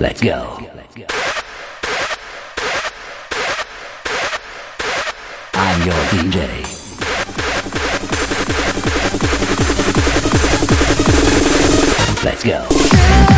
Let's go. I'm your DJ. Let's go.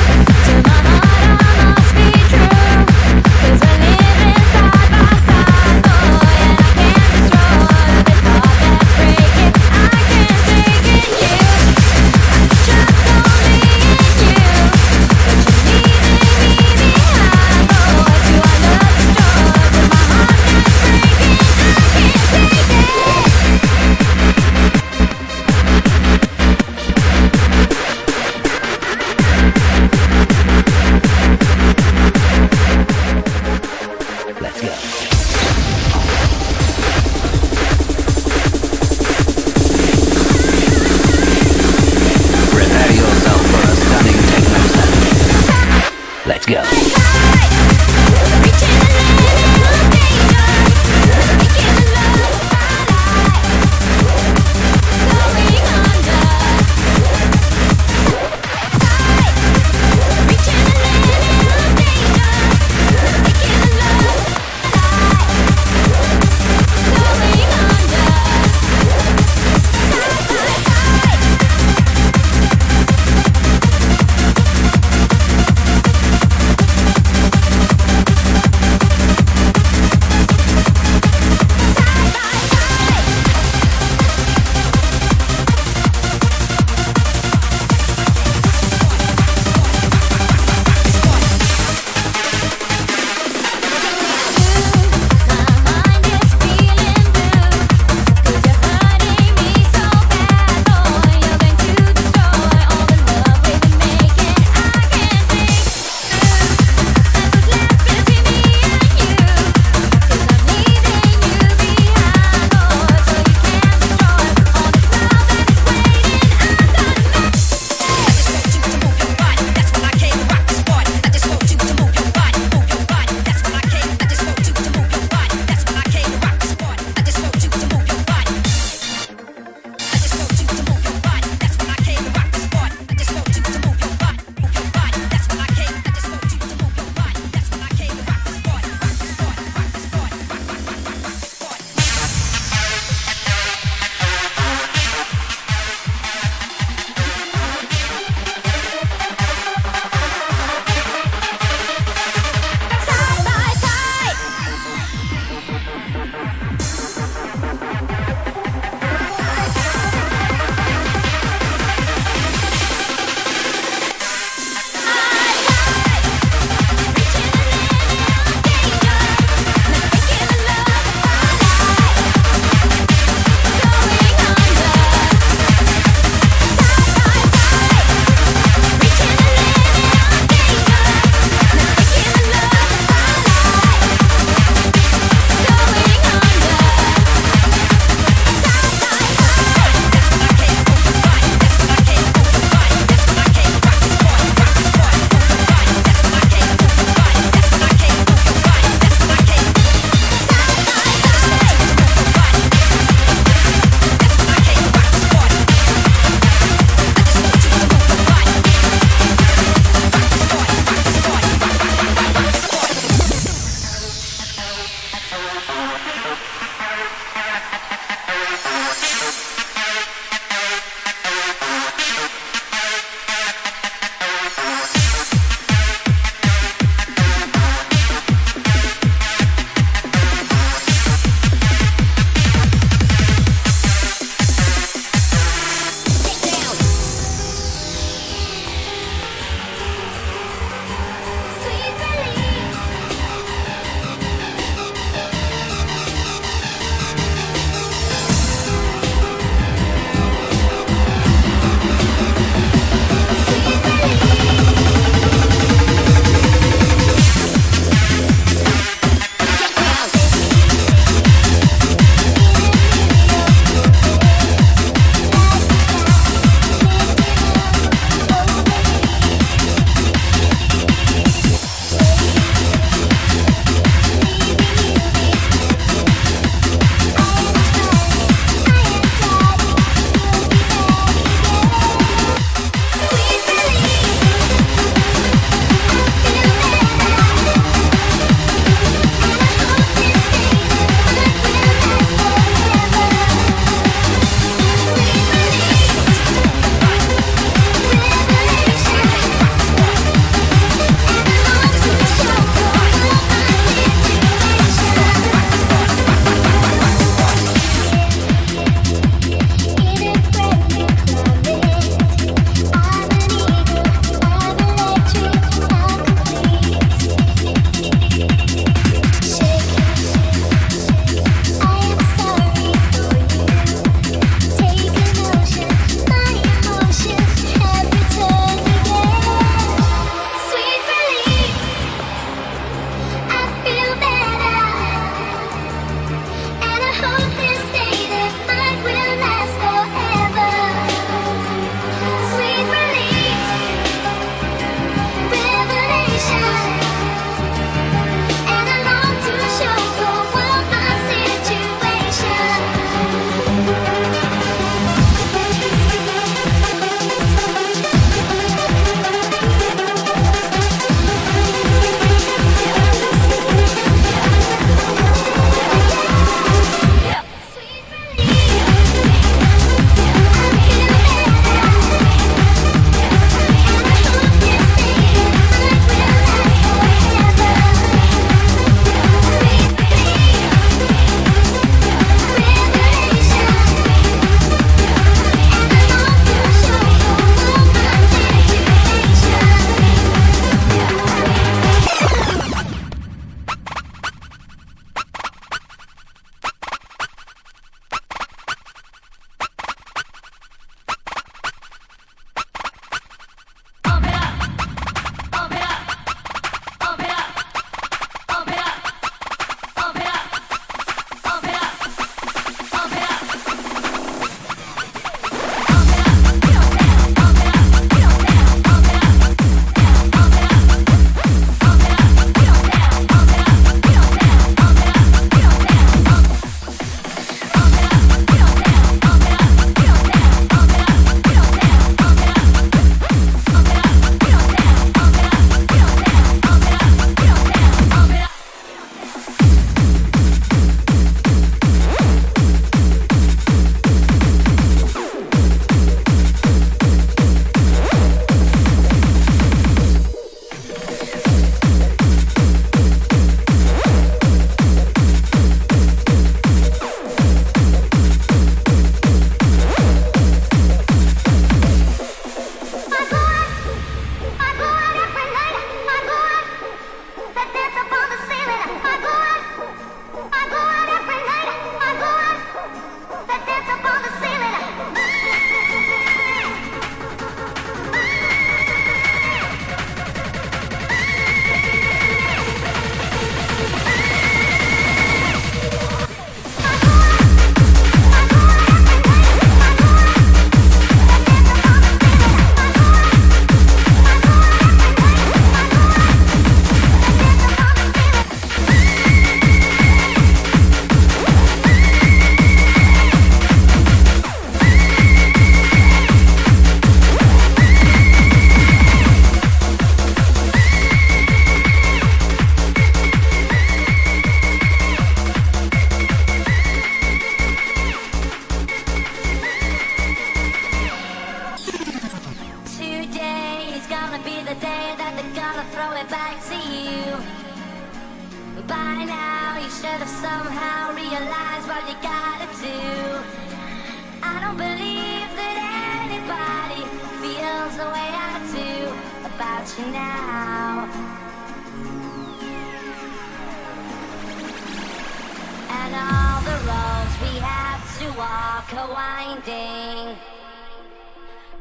walk a winding,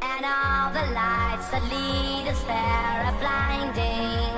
and all the lights that lead us there are blinding.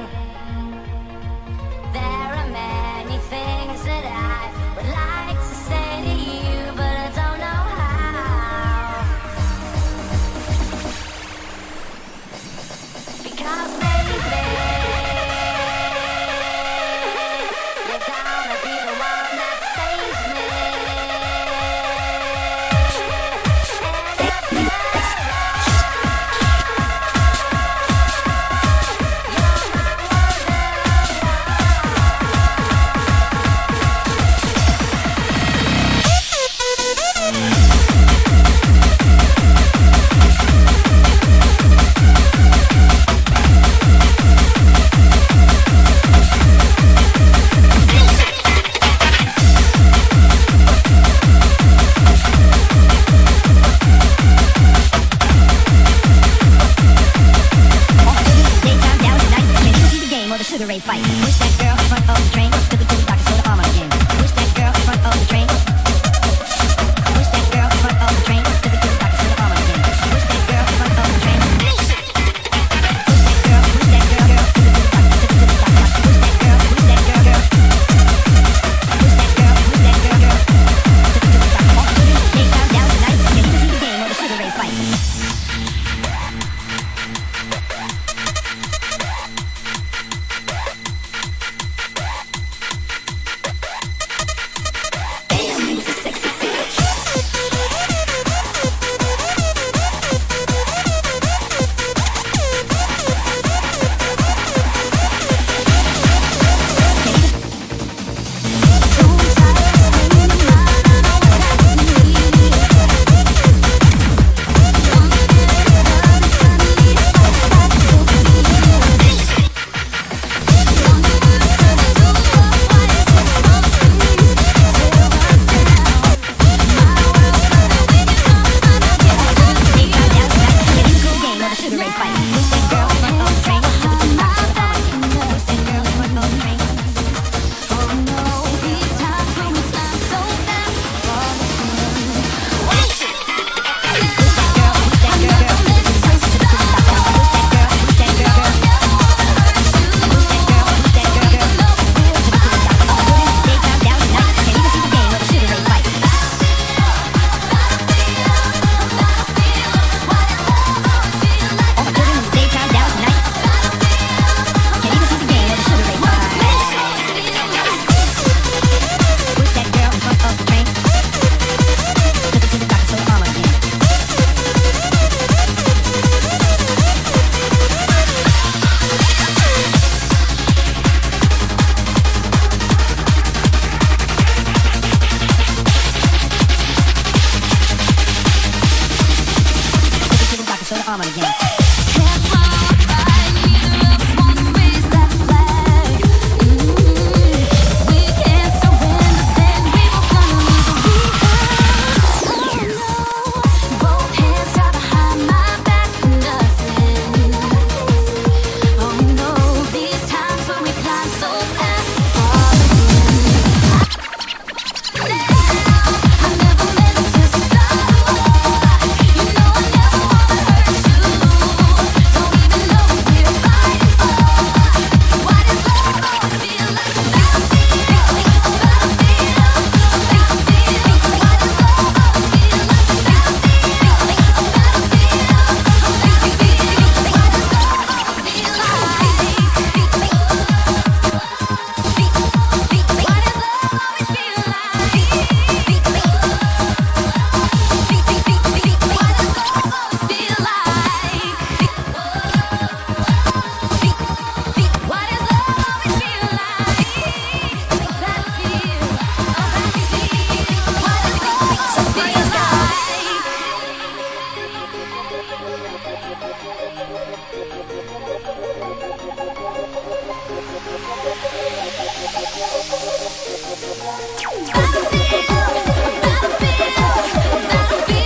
I feel. I feel. I feel.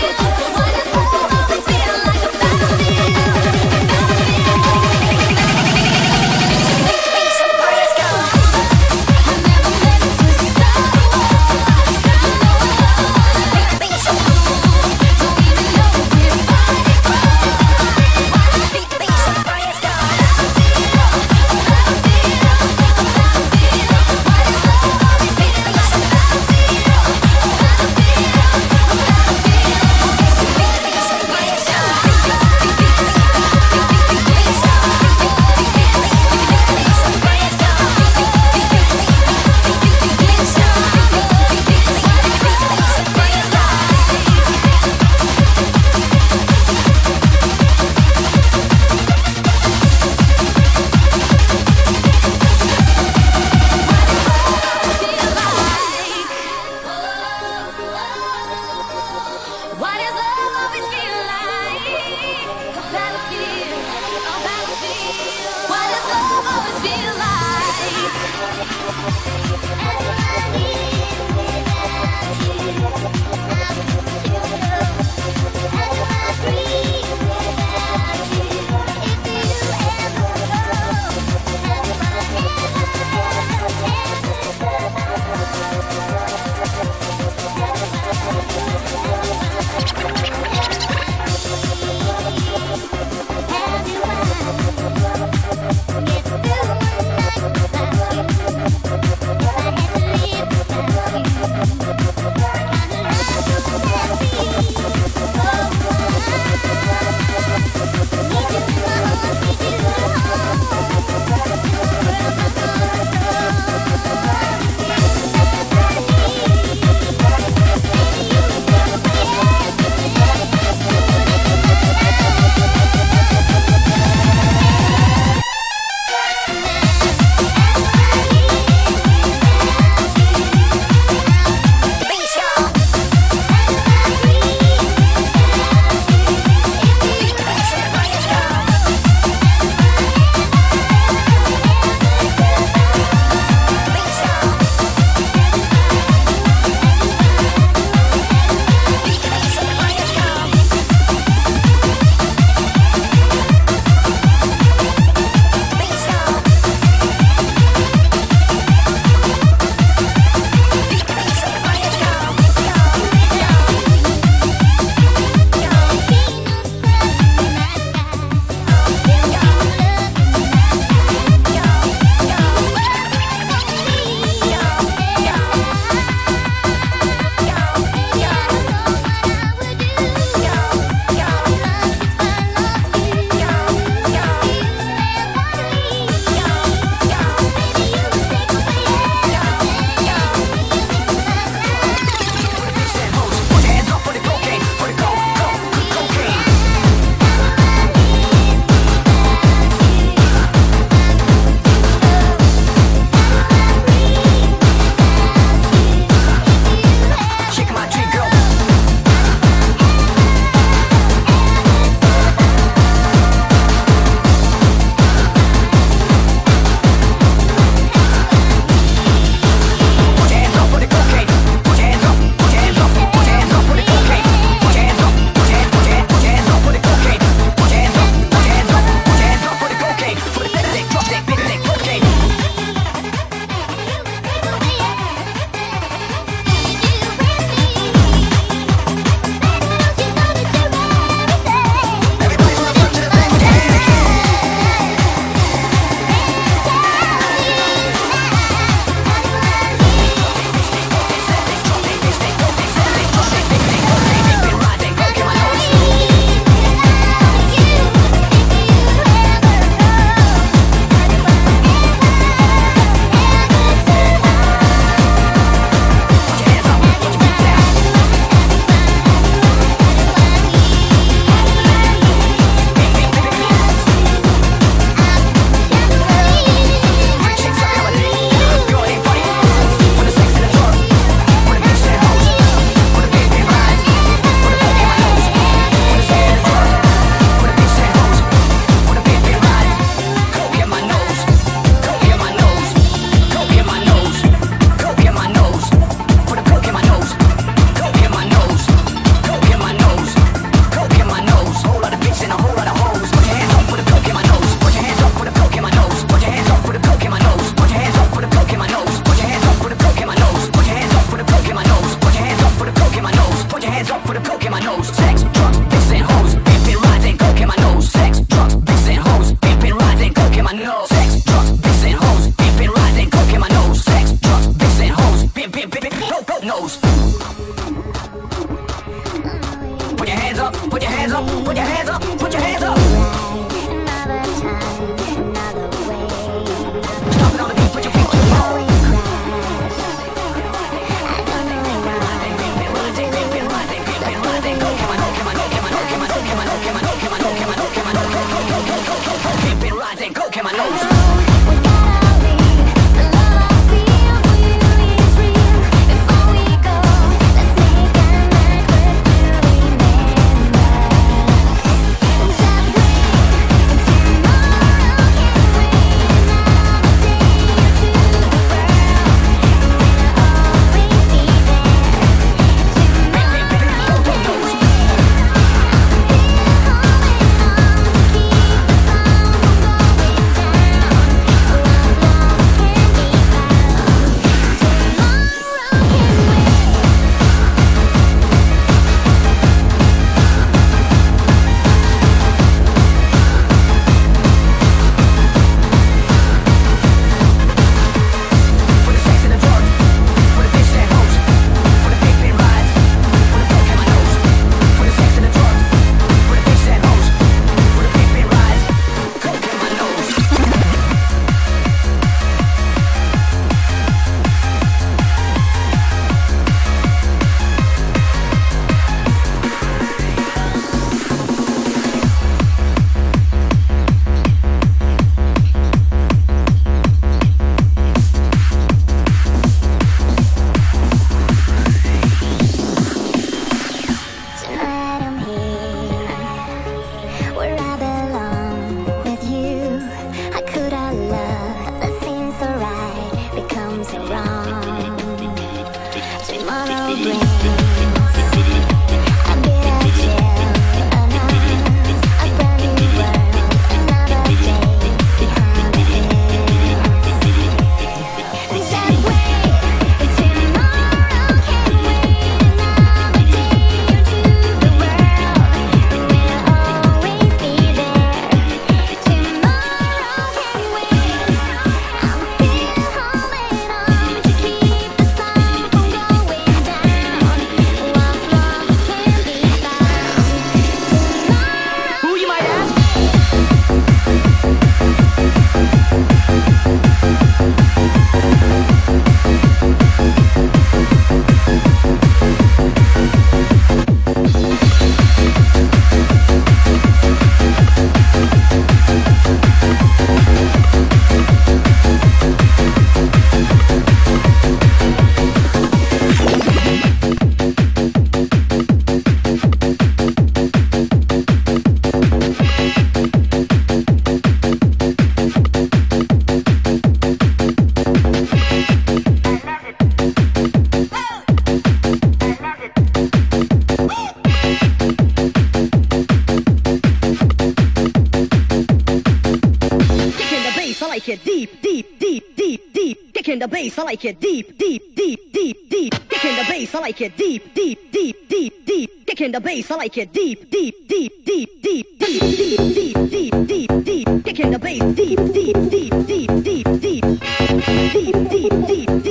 Bass, I like it deep, deep, deep, deep, deep. Kicking the bass, I like it deep, deep, deep, deep, deep. Kicking the bass, I like it deep, deep, deep, deep, deep, deep, deep, deep, deep, deep, deep. Kicking the bass deep, deep, deep, deep, deep, deep. Deep, deep, deep, deep, deep,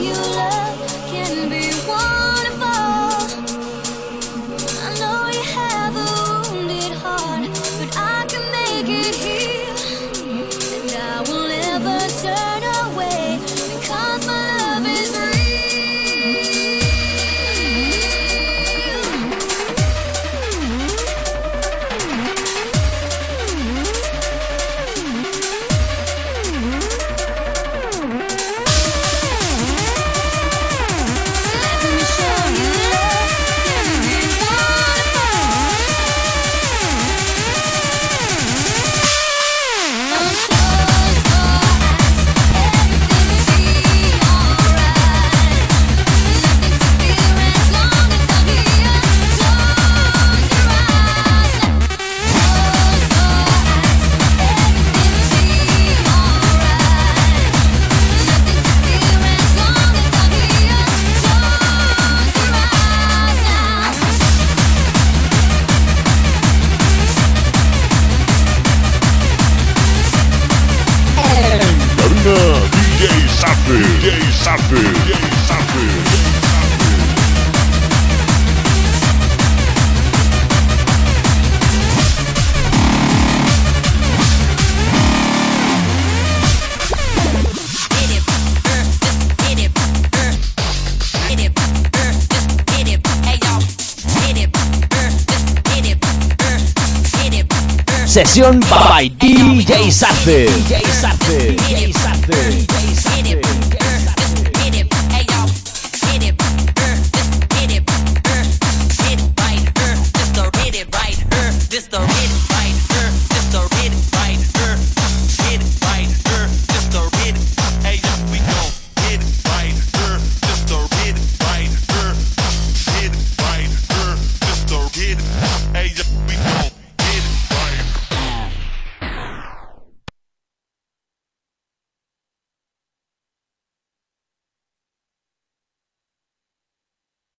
you Sesión by DJ Safi. DJ Safi. DJ.